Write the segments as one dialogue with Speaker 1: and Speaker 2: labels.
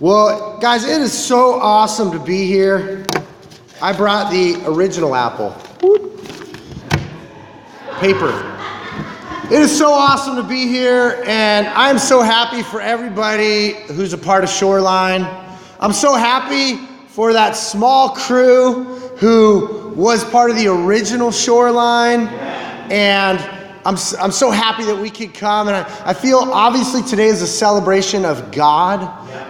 Speaker 1: Well, guys, it is so awesome to be here. I brought the original apple. Paper. It is so awesome to be here, and I'm so happy for everybody who's a part of Shoreline. I'm so happy for that small crew who was part of the original Shoreline, and I'm, I'm so happy that we could come. And I, I feel obviously today is a celebration of God,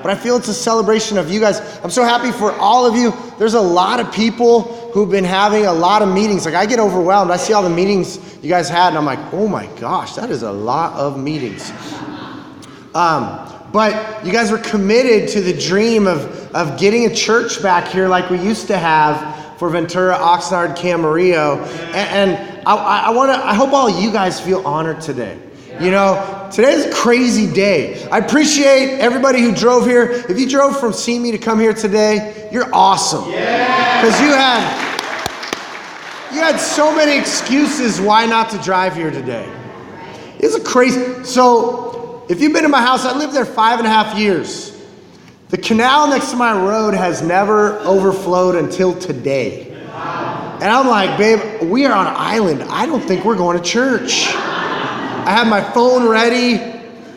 Speaker 1: but I feel it's a celebration of you guys. I'm so happy for all of you. There's a lot of people who've been having a lot of meetings. Like I get overwhelmed. I see all the meetings you guys had, and I'm like, oh my gosh, that is a lot of meetings. Um, but you guys were committed to the dream of, of getting a church back here like we used to have for Ventura, Oxnard, Camarillo. And, and I, I, I want to, I hope all you guys feel honored today. You know, today's a crazy day. I appreciate everybody who drove here. If you drove from Me to come here today, you're awesome. Because you had you had so many excuses why not to drive here today. It's a crazy. So, if you've been in my house, I lived there five and a half years. The canal next to my road has never overflowed until today. And I'm like, babe, we are on an island. I don't think we're going to church. I have my phone ready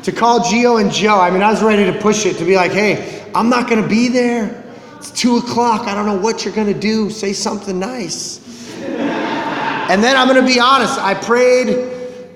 Speaker 1: to call Gio and Joe. I mean, I was ready to push it to be like, hey, I'm not going to be there. It's two o'clock. I don't know what you're going to do. Say something nice. And then I'm going to be honest. I prayed,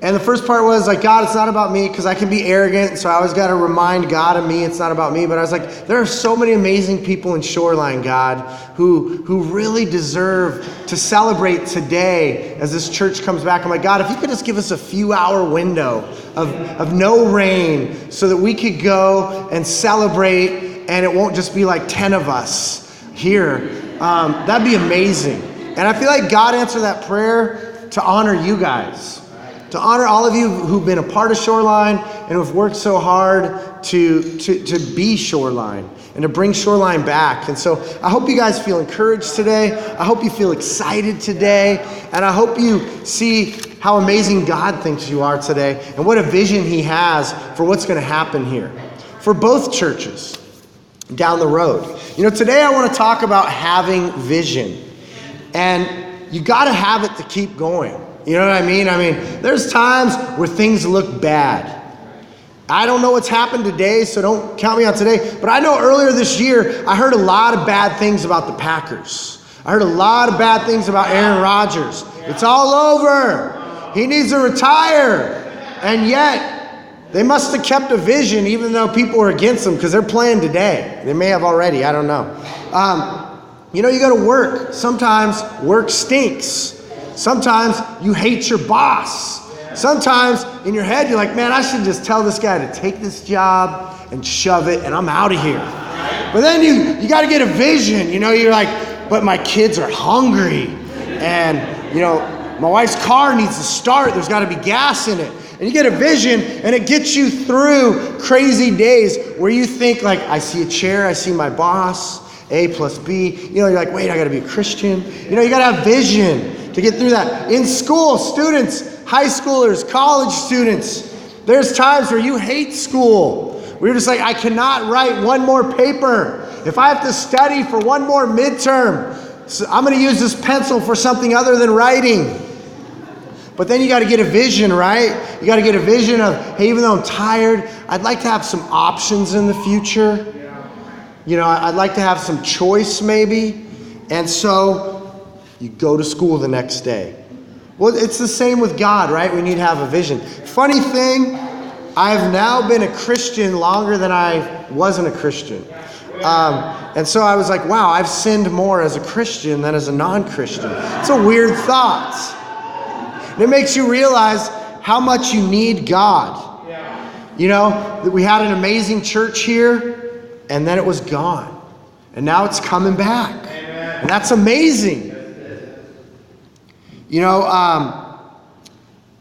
Speaker 1: and the first part was like, God, it's not about me because I can be arrogant. So I always got to remind God of me. It's not about me. But I was like, there are so many amazing people in Shoreline, God, who who really deserve to celebrate today as this church comes back. I'm like, God, if you could just give us a few hour window of, of no rain so that we could go and celebrate and it won't just be like 10 of us here, um, that'd be amazing. And I feel like God answered that prayer to honor you guys, to honor all of you who've been a part of Shoreline and who've worked so hard to, to, to be Shoreline and to bring Shoreline back. And so I hope you guys feel encouraged today. I hope you feel excited today. And I hope you see how amazing God thinks you are today and what a vision He has for what's going to happen here for both churches down the road. You know, today I want to talk about having vision. And you got to have it to keep going. You know what I mean? I mean, there's times where things look bad. I don't know what's happened today, so don't count me on today. But I know earlier this year, I heard a lot of bad things about the Packers. I heard a lot of bad things about Aaron Rodgers. It's all over. He needs to retire. And yet, they must have kept a vision even though people were against them because they're playing today. They may have already, I don't know. Um, you know, you go to work. Sometimes work stinks. Sometimes you hate your boss. Sometimes in your head, you're like, man, I should just tell this guy to take this job and shove it, and I'm out of here. But then you, you got to get a vision. You know, you're like, but my kids are hungry. And, you know, my wife's car needs to start. There's got to be gas in it. And you get a vision, and it gets you through crazy days where you think, like, I see a chair, I see my boss. A plus B. You know, you're like, wait, I got to be a Christian. You know, you got to have vision to get through that. In school, students, high schoolers, college students, there's times where you hate school. Where you're just like, I cannot write one more paper. If I have to study for one more midterm, so I'm going to use this pencil for something other than writing. But then you got to get a vision, right? You got to get a vision of, hey, even though I'm tired, I'd like to have some options in the future. You know, I'd like to have some choice maybe. And so you go to school the next day. Well, it's the same with God, right? We need to have a vision. Funny thing, I've now been a Christian longer than I wasn't a Christian. Um, and so I was like, wow, I've sinned more as a Christian than as a non Christian. It's a weird thought. And it makes you realize how much you need God. You know, we had an amazing church here and then it was gone. And now it's coming back. And that's amazing. You know, um,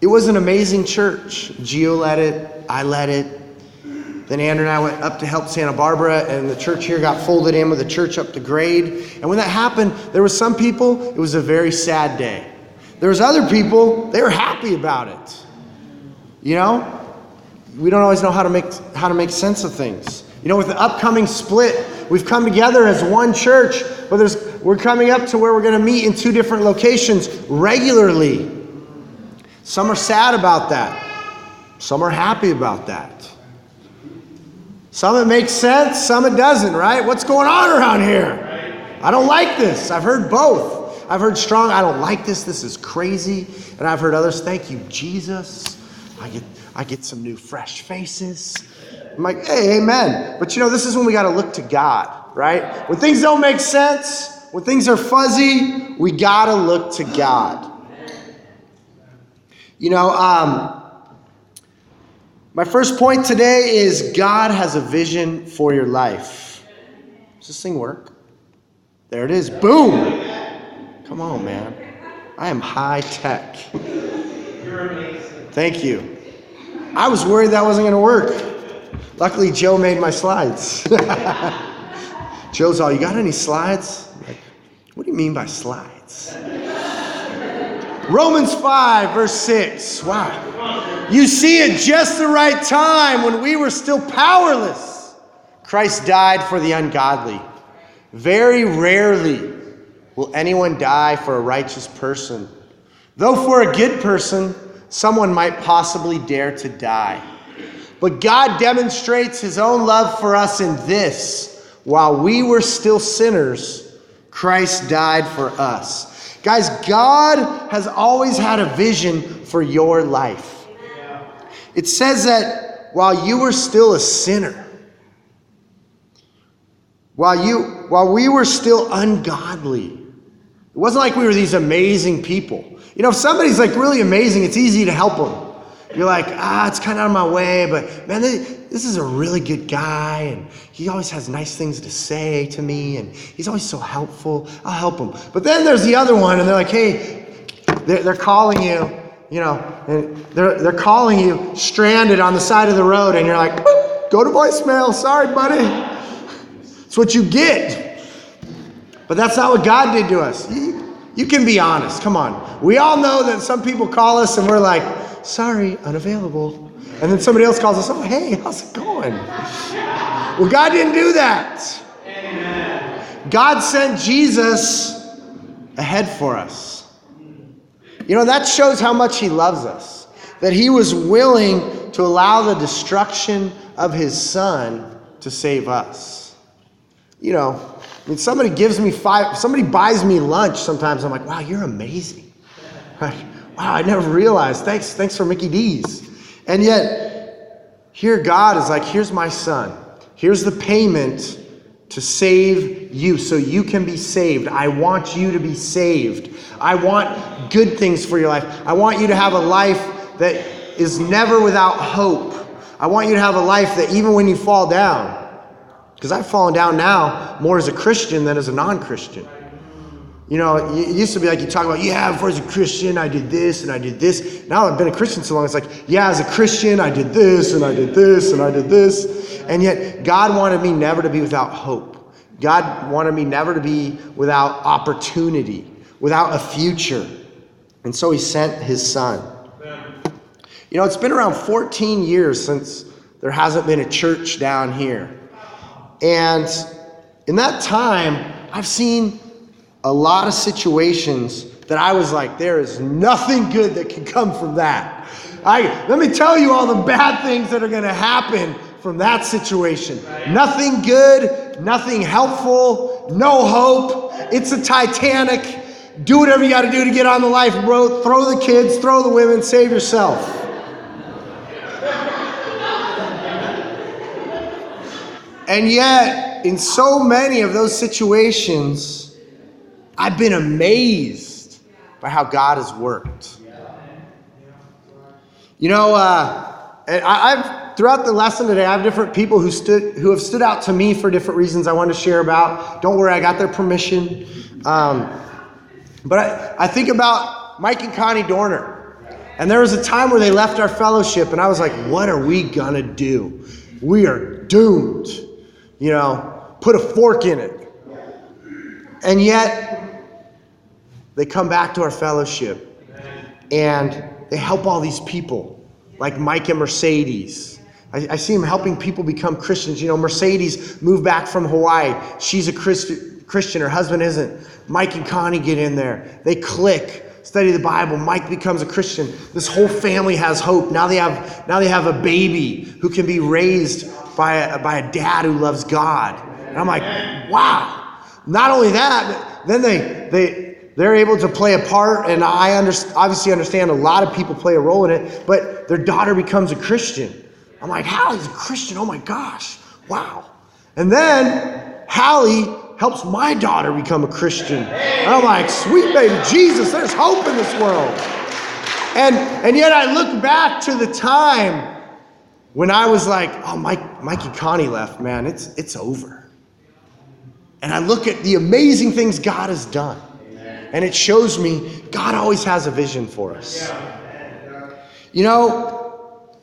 Speaker 1: it was an amazing church. Gio led it, I led it. Then Andrew and I went up to help Santa Barbara, and the church here got folded in with the church up to grade. And when that happened, there was some people, it was a very sad day. There was other people, they were happy about it. You know? We don't always know how to make how to make sense of things. You know, with the upcoming split, we've come together as one church, but there's, we're coming up to where we're going to meet in two different locations regularly. Some are sad about that, some are happy about that. Some it makes sense, some it doesn't, right? What's going on around here? I don't like this. I've heard both. I've heard strong, I don't like this, this is crazy. And I've heard others, thank you, Jesus. I get, I get some new fresh faces. I'm like, hey, amen. But you know, this is when we got to look to God, right? When things don't make sense, when things are fuzzy, we got to look to God. You know, um, my first point today is God has a vision for your life. Does this thing work? There it is. Boom. Come on, man. I am high tech. Thank you. I was worried that wasn't going to work. Luckily, Joe made my slides. Joe's all, oh, You got any slides? Like, what do you mean by slides? Romans 5, verse 6. Wow. You see, at just the right time, when we were still powerless, Christ died for the ungodly. Very rarely will anyone die for a righteous person, though for a good person, someone might possibly dare to die. But God demonstrates his own love for us in this while we were still sinners, Christ died for us. Guys, God has always had a vision for your life. It says that while you were still a sinner, while you while we were still ungodly, it wasn't like we were these amazing people. You know, if somebody's like really amazing, it's easy to help them. You're like, ah, it's kind of out of my way, but man, this is a really good guy, and he always has nice things to say to me, and he's always so helpful. I'll help him. But then there's the other one, and they're like, hey, they're, they're calling you, you know, and they're, they're calling you stranded on the side of the road, and you're like, go to voicemail. Sorry, buddy. It's what you get. But that's not what God did to us. You, you can be honest. Come on. We all know that some people call us and we're like, sorry, unavailable. And then somebody else calls us, oh, hey, how's it going? Well, God didn't do that. Amen. God sent Jesus ahead for us. You know, that shows how much He loves us, that He was willing to allow the destruction of His Son to save us. You know, mean, somebody gives me five, somebody buys me lunch sometimes, I'm like, wow, you're amazing. Wow, I never realized. Thanks, thanks for Mickey D's. And yet, here God is like, here's my son. Here's the payment to save you so you can be saved. I want you to be saved. I want good things for your life. I want you to have a life that is never without hope. I want you to have a life that even when you fall down, because I've fallen down now more as a Christian than as a non Christian. You know, it used to be like you talk about, yeah, before I was a Christian, I did this and I did this. Now I've been a Christian so long, it's like, yeah, as a Christian, I did this and I did this and I did this. And yet, God wanted me never to be without hope. God wanted me never to be without opportunity, without a future. And so He sent His Son. You know, it's been around 14 years since there hasn't been a church down here. And in that time, I've seen a lot of situations that I was like, there is nothing good that can come from that. I, let me tell you all the bad things that are going to happen from that situation. Nothing good, nothing helpful, no hope. It's a Titanic. Do whatever you got to do to get on the lifeboat. Throw the kids, throw the women, save yourself. And yet, in so many of those situations, I've been amazed by how God has worked. You know, uh, I, have throughout the lesson today, I have different people who stood who have stood out to me for different reasons I want to share about. Don't worry, I got their permission. Um, but I, I think about Mike and Connie Dorner. And there was a time where they left our fellowship, and I was like, what are we gonna do? We are doomed. You know, put a fork in it. And yet, they come back to our fellowship and they help all these people, like Mike and Mercedes, I, I see him helping people become Christians. You know, Mercedes moved back from Hawaii. She's a Christ, Christian. Her husband isn't. Mike and Connie get in there. They click study the Bible. Mike becomes a Christian. This whole family has hope. Now they have now they have a baby who can be raised by a, by a dad who loves God. And I'm like, wow. Not only that, then they they they're able to play a part, and I under, obviously understand a lot of people play a role in it. But their daughter becomes a Christian. I'm like, Hallie's a Christian. Oh my gosh, wow. And then Hallie helps my daughter become a Christian. And I'm like, sweet baby Jesus, there's hope in this world. And, and yet I look back to the time when I was like, oh, Mike, Mikey Connie left, man, it's, it's over. And I look at the amazing things God has done. And it shows me God always has a vision for us. You know,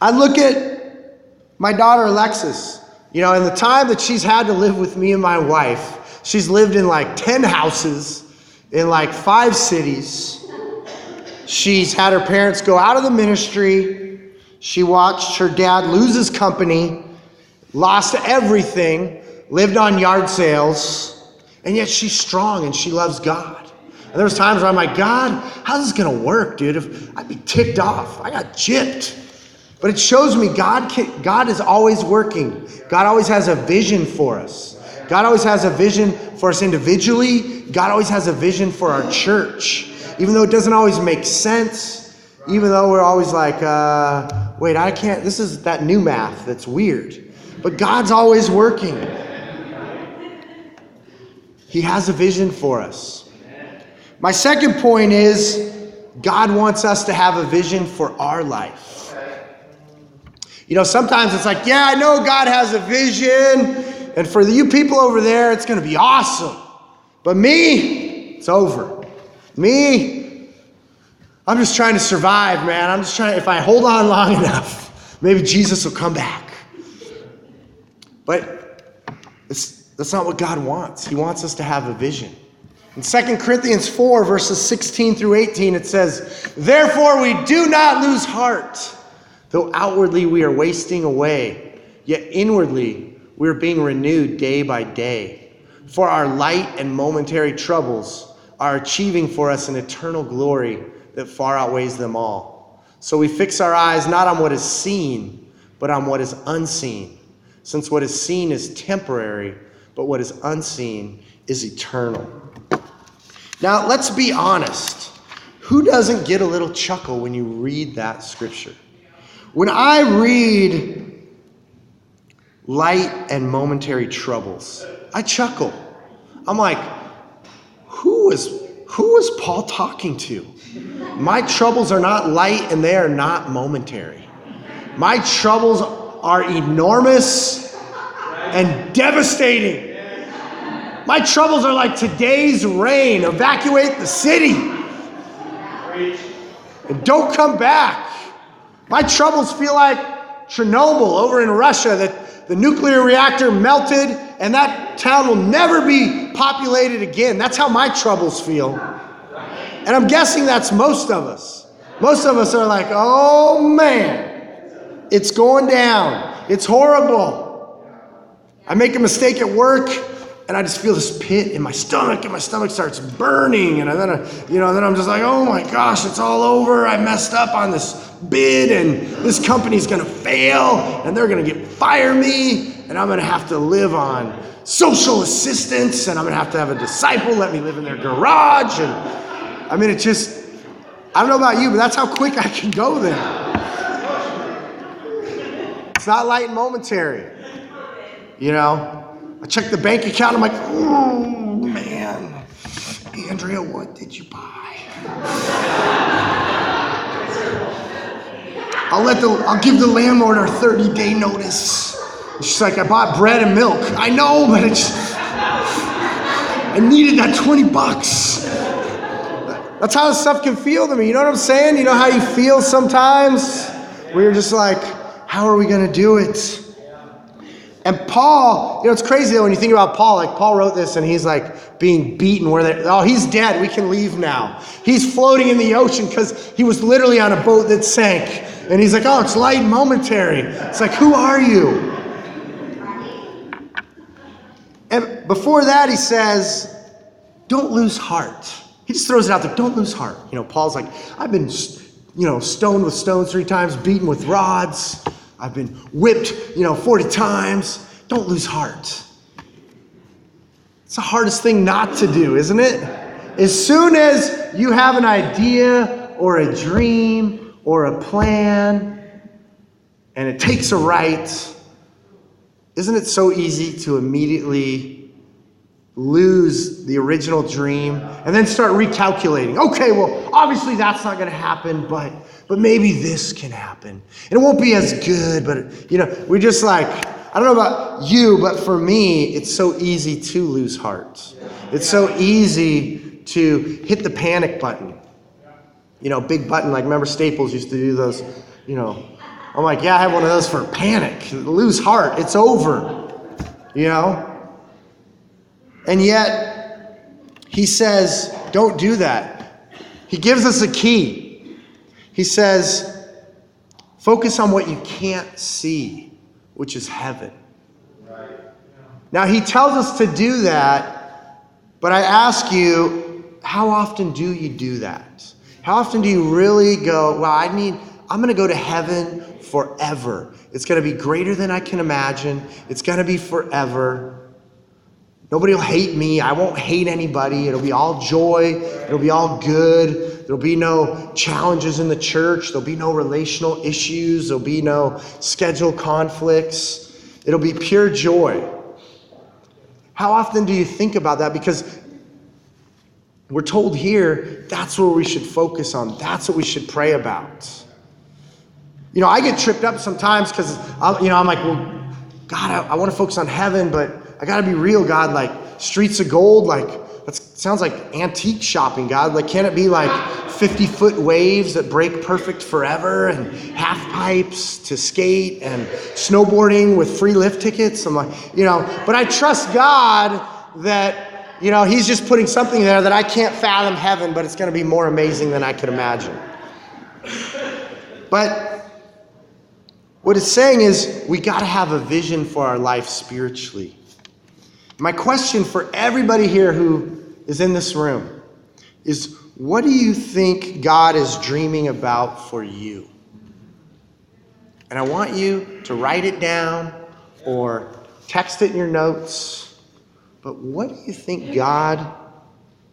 Speaker 1: I look at my daughter Alexis. You know, in the time that she's had to live with me and my wife, she's lived in like 10 houses in like five cities. She's had her parents go out of the ministry. She watched her dad lose his company, lost everything, lived on yard sales, and yet she's strong and she loves God. And there was times where I'm like, God, how's this gonna work, dude? If I'd be ticked off. I got gypped. But it shows me God, can, God is always working. God always has a vision for us. God always has a vision for us individually. God always has a vision for our church. Even though it doesn't always make sense, even though we're always like, uh, wait, I can't, this is that new math that's weird. But God's always working. He has a vision for us. My second point is God wants us to have a vision for our life. You know, sometimes it's like, yeah, I know God has a vision, and for you people over there, it's going to be awesome. But me, it's over. Me, I'm just trying to survive, man. I'm just trying, if I hold on long enough, maybe Jesus will come back. But that's not what God wants. He wants us to have a vision. In 2 Corinthians 4, verses 16 through 18, it says, Therefore we do not lose heart. Though outwardly we are wasting away, yet inwardly we are being renewed day by day. For our light and momentary troubles are achieving for us an eternal glory that far outweighs them all. So we fix our eyes not on what is seen, but on what is unseen. Since what is seen is temporary, but what is unseen is eternal. Now, let's be honest. Who doesn't get a little chuckle when you read that scripture? When I read light and momentary troubles, I chuckle. I'm like, who is who is Paul talking to? My troubles are not light and they are not momentary. My troubles are enormous and devastating. My troubles are like today's rain. Evacuate the city. And don't come back. My troubles feel like Chernobyl over in Russia that the nuclear reactor melted and that town will never be populated again. That's how my troubles feel. And I'm guessing that's most of us. Most of us are like, oh man, it's going down. It's horrible. I make a mistake at work and I just feel this pit in my stomach, and my stomach starts burning, and then, I, you know, then I'm just like, oh my gosh, it's all over. I messed up on this bid, and this company's gonna fail, and they're gonna get fire me, and I'm gonna have to live on social assistance, and I'm gonna have to have a disciple let me live in their garage, and I mean, it just, I don't know about you, but that's how quick I can go there. It's not light and momentary, you know. I check the bank account. I'm like, oh man, Andrea, what did you buy? I'll let the I'll give the landlord our 30 day notice. she's like, I bought bread and milk. I know, but it's I needed that 20 bucks. That's how stuff can feel to me. You know what I'm saying? You know how you feel sometimes? You're just like, how are we gonna do it? And Paul, you know, it's crazy though when you think about Paul. Like Paul wrote this, and he's like being beaten. Where they, oh, he's dead. We can leave now. He's floating in the ocean because he was literally on a boat that sank. And he's like, oh, it's light momentary. It's like, who are you? And before that, he says, don't lose heart. He just throws it out there. Don't lose heart. You know, Paul's like, I've been, you know, stoned with stones three times, beaten with rods. I've been whipped, you know, 40 times. Don't lose heart. It's the hardest thing not to do, isn't it? As soon as you have an idea or a dream or a plan and it takes a right, isn't it so easy to immediately lose the original dream and then start recalculating? Okay, well, obviously that's not going to happen, but but maybe this can happen. And it won't be as good, but you know, we're just like, I don't know about you, but for me, it's so easy to lose heart. It's so easy to hit the panic button. You know, big button, like remember Staples used to do those, you know. I'm like, yeah, I have one of those for panic. Lose heart. It's over. You know? And yet, he says, don't do that. He gives us a key. He says, focus on what you can't see, which is heaven. Now, he tells us to do that, but I ask you, how often do you do that? How often do you really go, well, I need, I'm going to go to heaven forever. It's going to be greater than I can imagine. It's going to be forever. Nobody will hate me. I won't hate anybody. It'll be all joy. It'll be all good. There'll be no challenges in the church. There'll be no relational issues. There'll be no schedule conflicts. It'll be pure joy. How often do you think about that? Because we're told here that's where we should focus on, that's what we should pray about. You know, I get tripped up sometimes because, uh, you know, I'm like, well, God, I, I want to focus on heaven, but I got to be real, God. Like, streets of gold, like, that sounds like antique shopping, God. Like, can it be like 50 foot waves that break perfect forever and half pipes to skate and snowboarding with free lift tickets? I'm like, you know, but I trust God that, you know, He's just putting something there that I can't fathom heaven, but it's going to be more amazing than I could imagine. But what it's saying is we got to have a vision for our life spiritually. My question for everybody here who is in this room is what do you think God is dreaming about for you? And I want you to write it down or text it in your notes. But what do you think God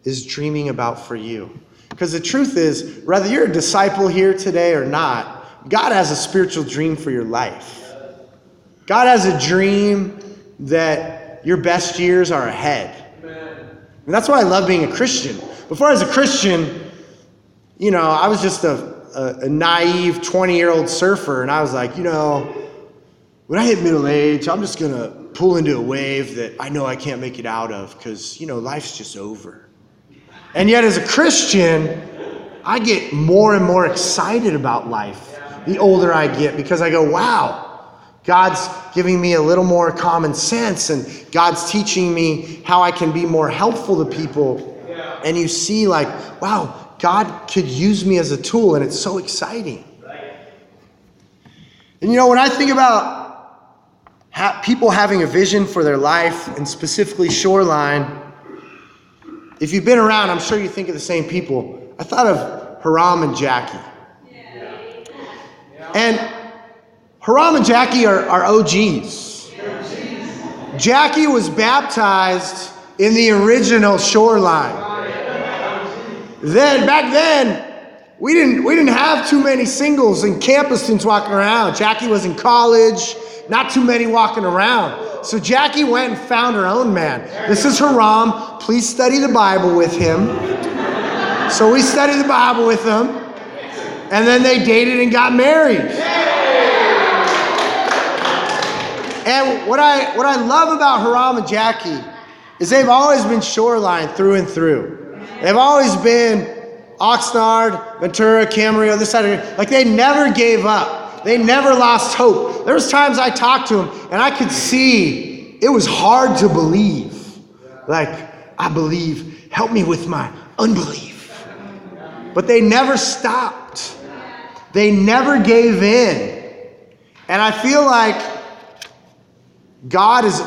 Speaker 1: is dreaming about for you? Because the truth is, whether you're a disciple here today or not, God has a spiritual dream for your life. God has a dream that your best years are ahead. And that's why I love being a Christian. Before I was a Christian, you know, I was just a, a, a naive 20 year old surfer, and I was like, you know, when I hit middle age, I'm just going to pull into a wave that I know I can't make it out of because, you know, life's just over. And yet, as a Christian, I get more and more excited about life the older I get because I go, wow, God's giving me a little more common sense and God's teaching me how I can be more helpful to people. And you see, like, wow, God could use me as a tool, and it's so exciting. And you know, when I think about ha- people having a vision for their life, and specifically Shoreline, if you've been around, I'm sure you think of the same people. I thought of Haram and Jackie. And Haram and Jackie are, are OGs. Jackie was baptized in the original shoreline. Then, back then, we didn't, we didn't have too many singles and campus students walking around. Jackie was in college, not too many walking around. So Jackie went and found her own man. This is Haram. Please study the Bible with him. So we studied the Bible with them. And then they dated and got married. And what I, what I love about Haram and Jackie is they've always been shoreline through and through. They've always been Oxnard, Ventura, Camarillo, this side of it. Like they never gave up. They never lost hope. There was times I talked to them and I could see it was hard to believe. Like, I believe, help me with my unbelief. But they never stopped. They never gave in. And I feel like God is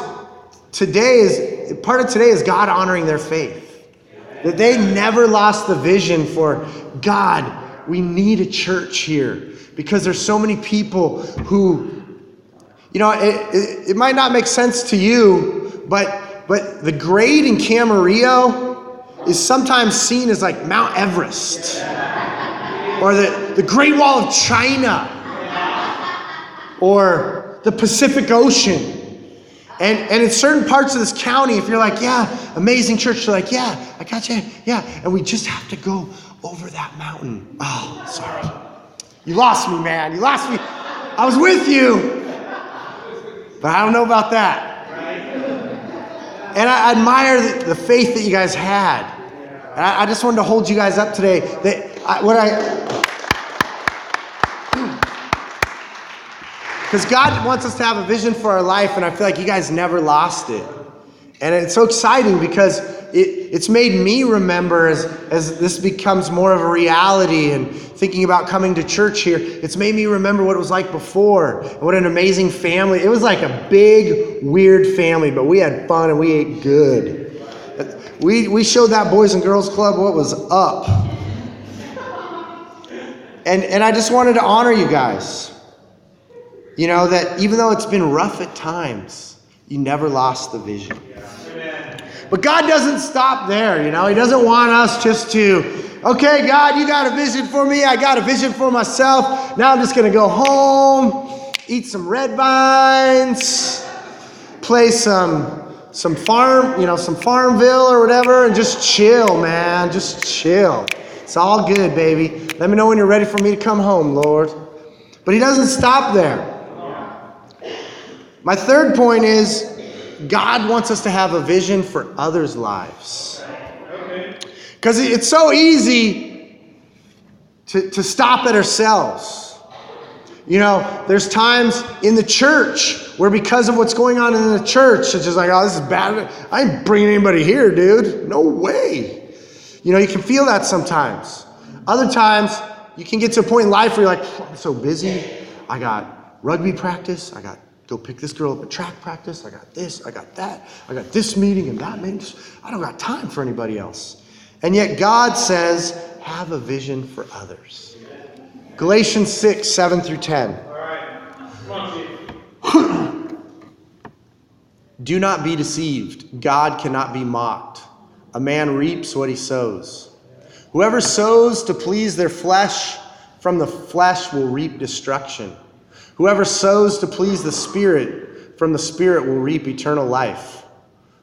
Speaker 1: today is part of today is God honoring their faith. That they never lost the vision for God, we need a church here because there's so many people who, you know, it, it, it might not make sense to you, but, but the grade in Camarillo is sometimes seen as like Mount Everest or the, the Great Wall of China or the Pacific Ocean. And, and in certain parts of this county, if you're like, yeah, amazing church, you're like, yeah, I got you, yeah. And we just have to go over that mountain. Oh, sorry. You lost me, man. You lost me. I was with you. But I don't know about that. And I admire the, the faith that you guys had. And I, I, just wanted to hold you guys up today. That I, what I. Because God wants us to have a vision for our life, and I feel like you guys never lost it. And it's so exciting because it, it's made me remember as, as this becomes more of a reality and thinking about coming to church here, it's made me remember what it was like before. What an amazing family. It was like a big, weird family, but we had fun and we ate good. We, we showed that Boys and Girls Club what was up. And, and I just wanted to honor you guys. You know, that even though it's been rough at times, you never lost the vision. But God doesn't stop there, you know. He doesn't want us just to, okay, God, you got a vision for me. I got a vision for myself. Now I'm just going to go home, eat some red vines, play some some farm, you know, some Farmville or whatever and just chill, man. Just chill. It's all good, baby. Let me know when you're ready for me to come home, Lord. But he doesn't stop there. My third point is God wants us to have a vision for others' lives. Because it's so easy to, to stop at ourselves. You know, there's times in the church where because of what's going on in the church, it's just like, oh, this is bad. I ain't bringing anybody here, dude. No way. You know, you can feel that sometimes. Other times, you can get to a point in life where you're like, oh, I'm so busy. I got rugby practice. I got go pick this girl up at track practice. I got this, I got that, I got this meeting and that meeting. I don't got time for anybody else. And yet God says, have a vision for others. Galatians 6, 7 through 10. Do not be deceived. God cannot be mocked. A man reaps what he sows. Whoever sows to please their flesh, from the flesh will reap destruction. Whoever sows to please the Spirit, from the Spirit will reap eternal life.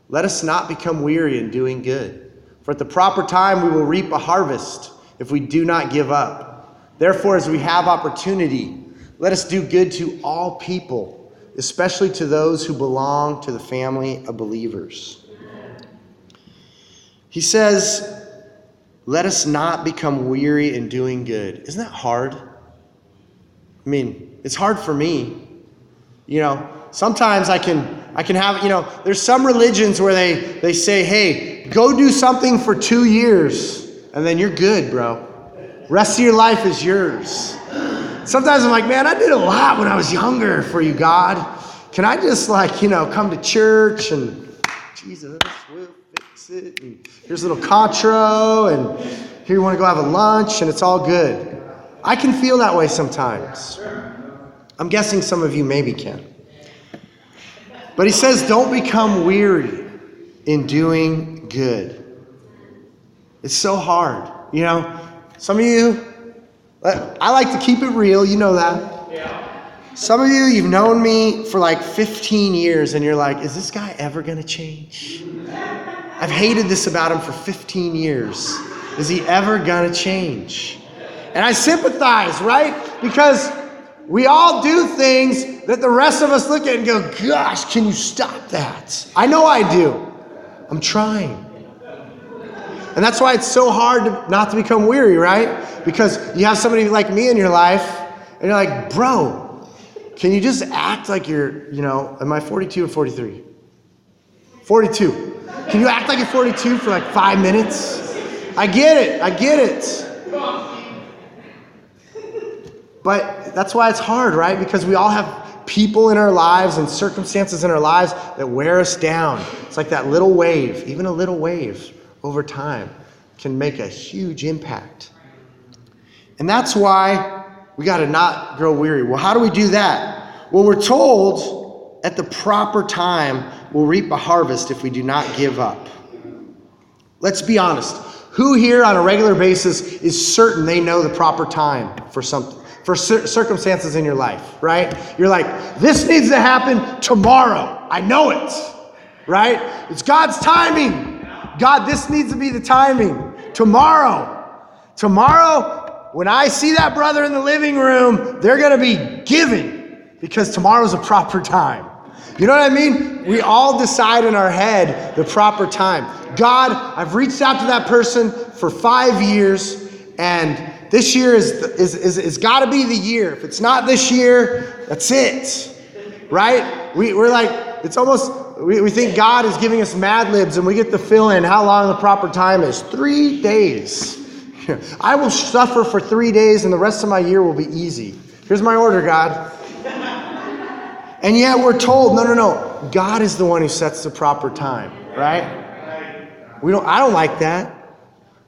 Speaker 1: Let us not become weary in doing good, for at the proper time we will reap a harvest if we do not give up. Therefore, as we have opportunity, let us do good to all people, especially to those who belong to the family of believers. He says, Let us not become weary in doing good. Isn't that hard? I mean, it's hard for me. You know, sometimes I can I can have, you know, there's some religions where they they say, "Hey, go do something for 2 years and then you're good, bro. Rest of your life is yours." Sometimes I'm like, "Man, I did a lot when I was younger for you, God. Can I just like, you know, come to church and Jesus will fix it. And here's a little contro and here you want to go have a lunch and it's all good." I can feel that way sometimes. I'm guessing some of you maybe can. But he says, don't become weary in doing good. It's so hard. You know, some of you, uh, I like to keep it real. You know that. Yeah. Some of you, you've known me for like 15 years, and you're like, is this guy ever going to change? I've hated this about him for 15 years. Is he ever going to change? And I sympathize, right? Because we all do things that the rest of us look at and go, gosh, can you stop that? I know I do. I'm trying. And that's why it's so hard to, not to become weary, right? Because you have somebody like me in your life, And you're like, bro, can you just act like you're, you know, am I 42 or 43? 42. Can you act like you're 42 for like five minutes? I get it. I get it. But that's why it's hard, right? Because we all have people in our lives and circumstances in our lives that wear us down. It's like that little wave, even a little wave over time can make a huge impact. And that's why we got to not grow weary. Well, how do we do that? Well, we're told at the proper time we'll reap a harvest if we do not give up. Let's be honest. Who here on a regular basis is certain they know the proper time for something? For circumstances in your life, right? You're like, this needs to happen tomorrow. I know it, right? It's God's timing. God, this needs to be the timing. Tomorrow. Tomorrow, when I see that brother in the living room, they're going to be giving because tomorrow's a proper time. You know what I mean? We all decide in our head the proper time. God, I've reached out to that person for five years, and this year is, is, is, is got to be the year. If it's not this year, that's it. Right? We, we're like, it's almost, we, we think God is giving us mad libs, and we get to fill in how long the proper time is. Three days. I will suffer for three days, and the rest of my year will be easy. Here's my order, God. And yet we're told, no, no, no. God is the one who sets the proper time, right? We don't, I don't like that.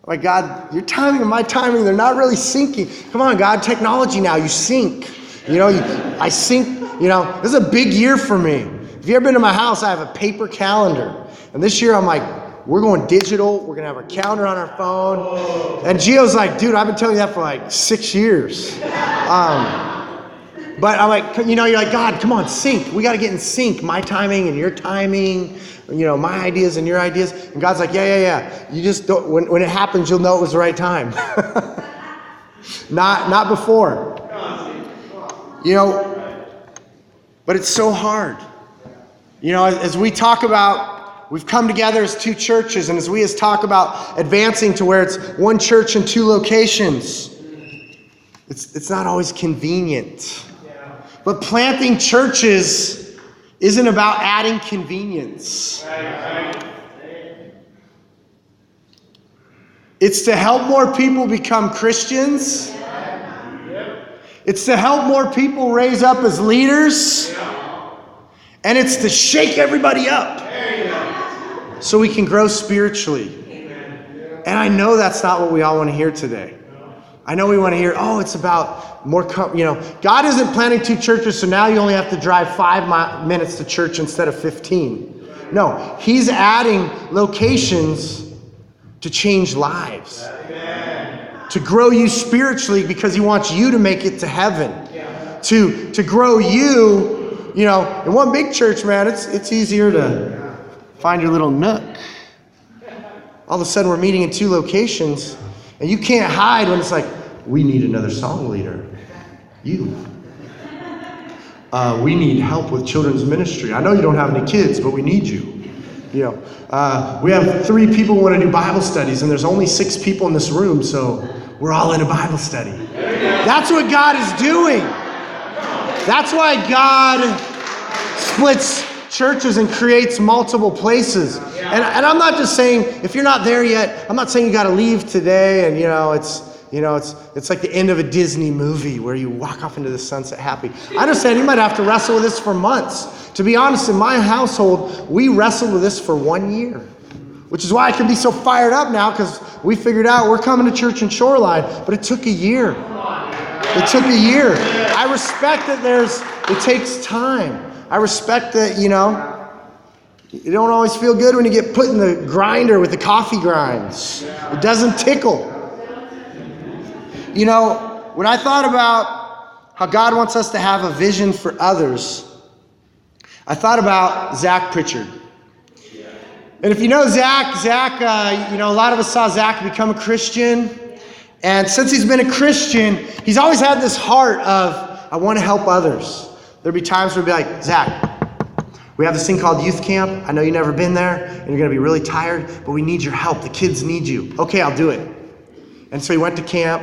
Speaker 1: Like, God, your timing and my timing, they're not really syncing. Come on, God, technology now, you sync. You know, you, I sync, you know, this is a big year for me. If you ever been to my house, I have a paper calendar. And this year I'm like, we're going digital. We're going to have a calendar on our phone. And Gio's like, dude, I've been telling you that for like six years. Um, but I'm like, you know, you're like, God, come on, sync. We got to get in sync. My timing and your timing, you know, my ideas and your ideas. And God's like, yeah, yeah, yeah. You just don't, when, when it happens, you'll know it was the right time. not, not before. You know, but it's so hard. You know, as, we talk about, we've come together as two churches, and as we as talk about advancing to where it's one church and two locations, it's, it's not always convenient. But planting churches isn't about adding convenience. It's to help more people become Christians. It's to help more people raise up as leaders. And it's to shake everybody up so we can grow spiritually. And I know that's not what we all want to hear today. I know we want to hear, oh, it's about more, com-. you know, God isn't planning two churches, so now you only have to drive five mi- minutes to church instead of 15. No, He's adding locations to change lives, to grow you spiritually because He wants you to make it to heaven, to, to grow you. You know, in one big church, man, it's, it's easier to find your little nook. All of a sudden, we're meeting in two locations, and you can't hide when it's like, we need another song leader. You. Uh, we need help with children's ministry. I know you don't have any kids, but we need you. You know, uh, we have three people who want to do Bible studies, and there's only six people in this room, so we're all in a Bible study. That's what God is doing. That's why God splits churches and creates multiple places. And, and I'm not just saying, if you're not there yet, I'm not saying you got to leave today and, you know, it's, you know, it's, it's like the end of a Disney movie where you walk off into the sunset happy. I understand you might have to wrestle with this for months. To be honest, in my household, we wrestled with this for one year, which is why I can be so fired up now because we figured out we're coming to church in Shoreline, but it took a year. It took a year. I respect that there's, it takes time. I respect that, you know, you don't always feel good when you get put in the grinder with the coffee grinds. It doesn't tickle. You know, when I thought about how God wants us to have a vision for others, I thought about Zach Pritchard. And if you know Zach, Zach, uh, you know, a lot of us saw Zach become a Christian. And since he's been a Christian, he's always had this heart of, I want to help others. There'd be times where he'd be like, Zach, we have this thing called youth camp. I know you've never been there and you're going to be really tired, but we need your help. The kids need you. Okay, I'll do it. And so he went to camp.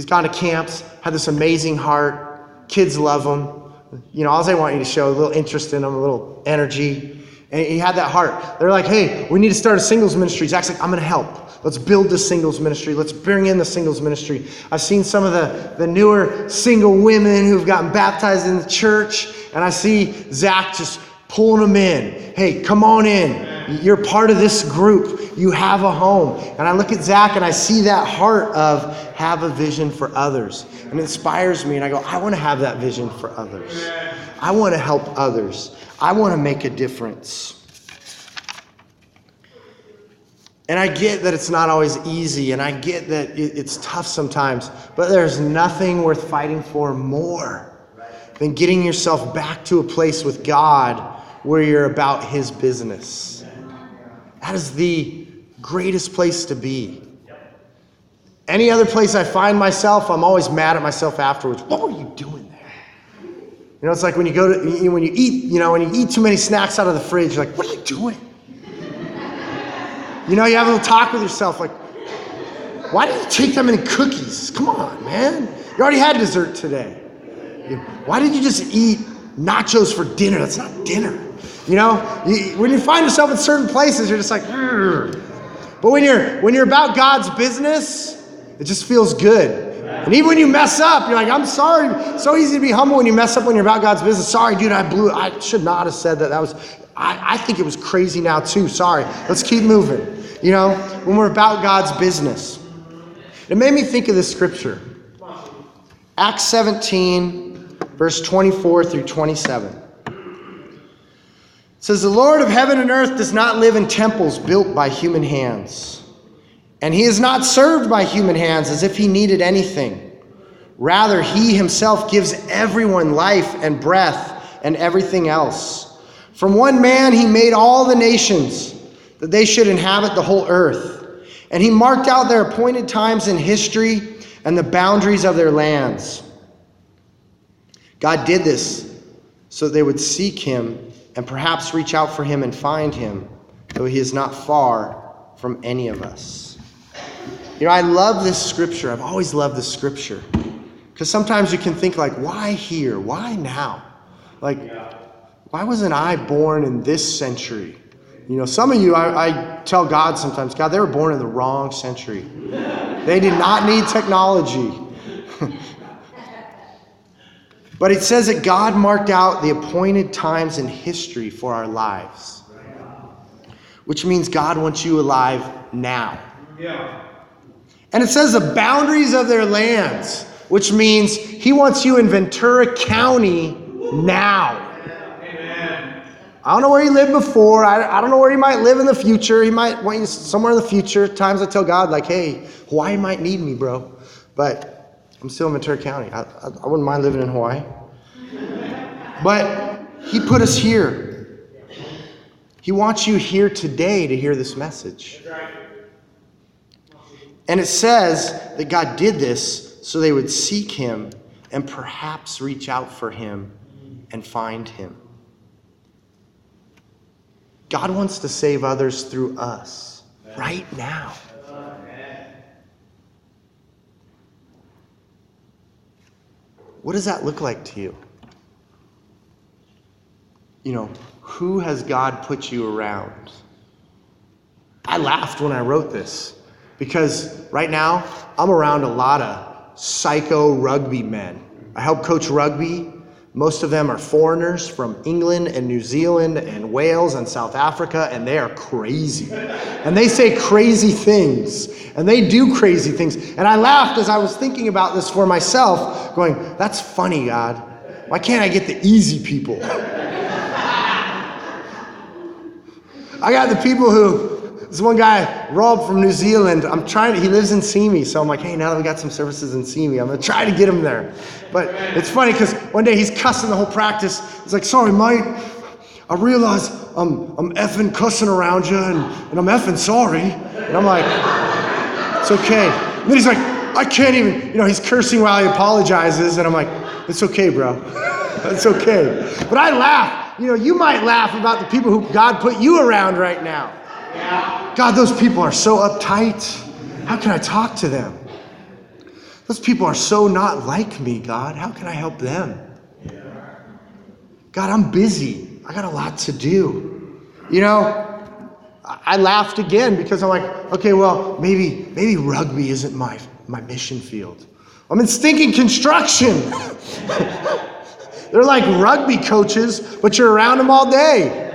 Speaker 1: He's gone to camps, had this amazing heart. Kids love him. You know, all they want you to show a little interest in him, a little energy. And he had that heart. They're like, hey, we need to start a singles ministry. Zach's like, I'm going to help. Let's build the singles ministry. Let's bring in the singles ministry. I've seen some of the, the newer single women who've gotten baptized in the church, and I see Zach just pulling them in. Hey, come on in. You're part of this group. You have a home. And I look at Zach and I see that heart of have a vision for others. And it inspires me. And I go, I want to have that vision for others. I want to help others. I want to make a difference. And I get that it's not always easy, and I get that it's tough sometimes, but there's nothing worth fighting for more than getting yourself back to a place with God where you're about His business. That is the greatest place to be. Any other place I find myself, I'm always mad at myself afterwards. What were you doing there? You know, it's like when you go to, when you eat, you know, when you eat too many snacks out of the fridge, you're like, what are you doing? You know, you have a little talk with yourself like, why did you take that many cookies? Come on, man. You already had dessert today. Why did you just eat nachos for dinner? That's not dinner. You know, you, when you find yourself in certain places, you're just like, Rrr. but when you're when you're about God's business, it just feels good. And even when you mess up, you're like, I'm sorry. So easy to be humble when you mess up when you're about God's business. Sorry, dude, I blew. I should not have said that. That was. I, I think it was crazy now too. Sorry. Let's keep moving you know, when we're about God's business. It made me think of this scripture Acts 17, verse 24 through 27. Says, The Lord of heaven and earth does not live in temples built by human hands, and he is not served by human hands as if he needed anything. Rather, he himself gives everyone life and breath and everything else. From one man, he made all the nations that they should inhabit the whole earth. And he marked out their appointed times in history and the boundaries of their lands. God did this so they would seek him and perhaps reach out for him and find him, though he is not far from any of us. You know, I love this scripture. I've always loved this scripture. Because sometimes you can think, like, why here? Why now? Like, why wasn't I born in this century? You know, some of you, I, I, tell God sometimes, God, they were born in the wrong century. They did not need technology. but it says that God marked out the appointed times in history for our lives, which means God wants you alive now. Yeah. And it says the boundaries of their lands, which means He wants you in Ventura County now. I don't know where he lived before. I, I don't know where he might live in the future. He might want you somewhere in the future. Times I tell God, like, hey, Hawaii might need me, bro. But I'm still in Ventura County. I, I, I wouldn't mind living in Hawaii. But he put us here. He wants you here today to hear this message. And it says that God did this so they would seek him and perhaps reach out for him and find him. God wants to save others through us right now. What does that look like to you? You know, who has God put you around? I laughed when I wrote this because right now I'm around a lot of psycho rugby men. I help coach rugby most of them are foreigners from England and New Zealand and Wales and South Africa, and they are crazy. And they say crazy things, and they do crazy things. And I laughed as I was thinking about this for myself, going, That's funny, God. Why can't I get the easy people? I got the people who this one guy, Rob from New Zealand, I'm trying to, he lives in Simi, so I'm like, hey, now that we got some services in Simi, I'm gonna try to get him there. But it's funny because one day he's cussing the whole practice. He's like, sorry, mate, I realize I'm, I'm effing cussing around you and, and I'm effing sorry. And I'm like, it's okay. And then he's like, I can't even, you know, he's cursing while he apologizes. And I'm like, it's okay, bro. it's okay. But I laugh. You know, you might laugh about the people who God put you around right now. God, those people are so uptight. How can I talk to them? Those people are so not like me, God. How can I help them? God, I'm busy. I got a lot to do. You know, I laughed again because I'm like, okay, well, maybe maybe rugby isn't my my mission field. I'm in stinking construction. They're like rugby coaches, but you're around them all day.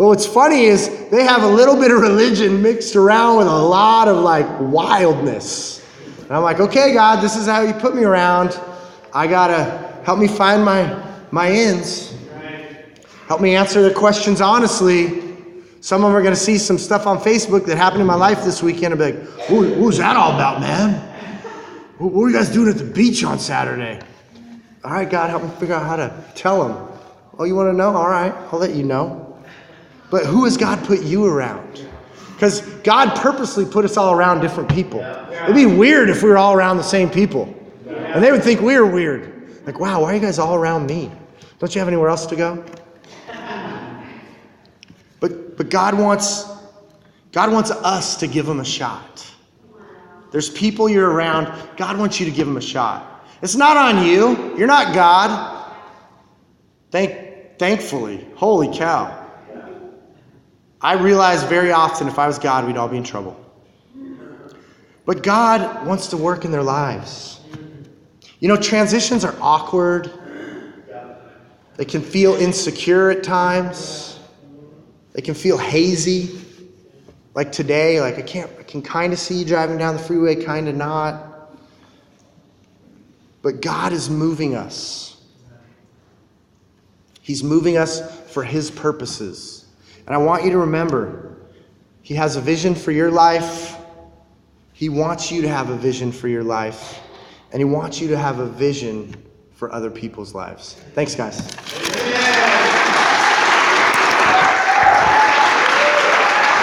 Speaker 1: But what's funny is they have a little bit of religion mixed around with a lot of like wildness. And I'm like, okay, God, this is how you put me around. I gotta help me find my my ends. Help me answer the questions honestly. Some of them are to see some stuff on Facebook that happened in my life this weekend and be like, was that all about, man? What were you guys doing at the beach on Saturday? All right, God, help me figure out how to tell them. Oh, you want to know? All right, I'll let you know. But who has God put you around? Because God purposely put us all around different people. It'd be weird if we were all around the same people. And they would think we were weird. Like, wow, why are you guys all around me? Don't you have anywhere else to go? But, but God wants God wants us to give them a shot. There's people you're around, God wants you to give them a shot. It's not on you. You're not God. Thank, thankfully. Holy cow. I realize very often if I was God, we'd all be in trouble. But God wants to work in their lives. You know, transitions are awkward. They can feel insecure at times. They can feel hazy. Like today, like I can't I can kind of see you driving down the freeway, kind of not. But God is moving us. He's moving us for his purposes. And I want you to remember, he has a vision for your life. He wants you to have a vision for your life. And he wants you to have a vision for other people's lives. Thanks, guys.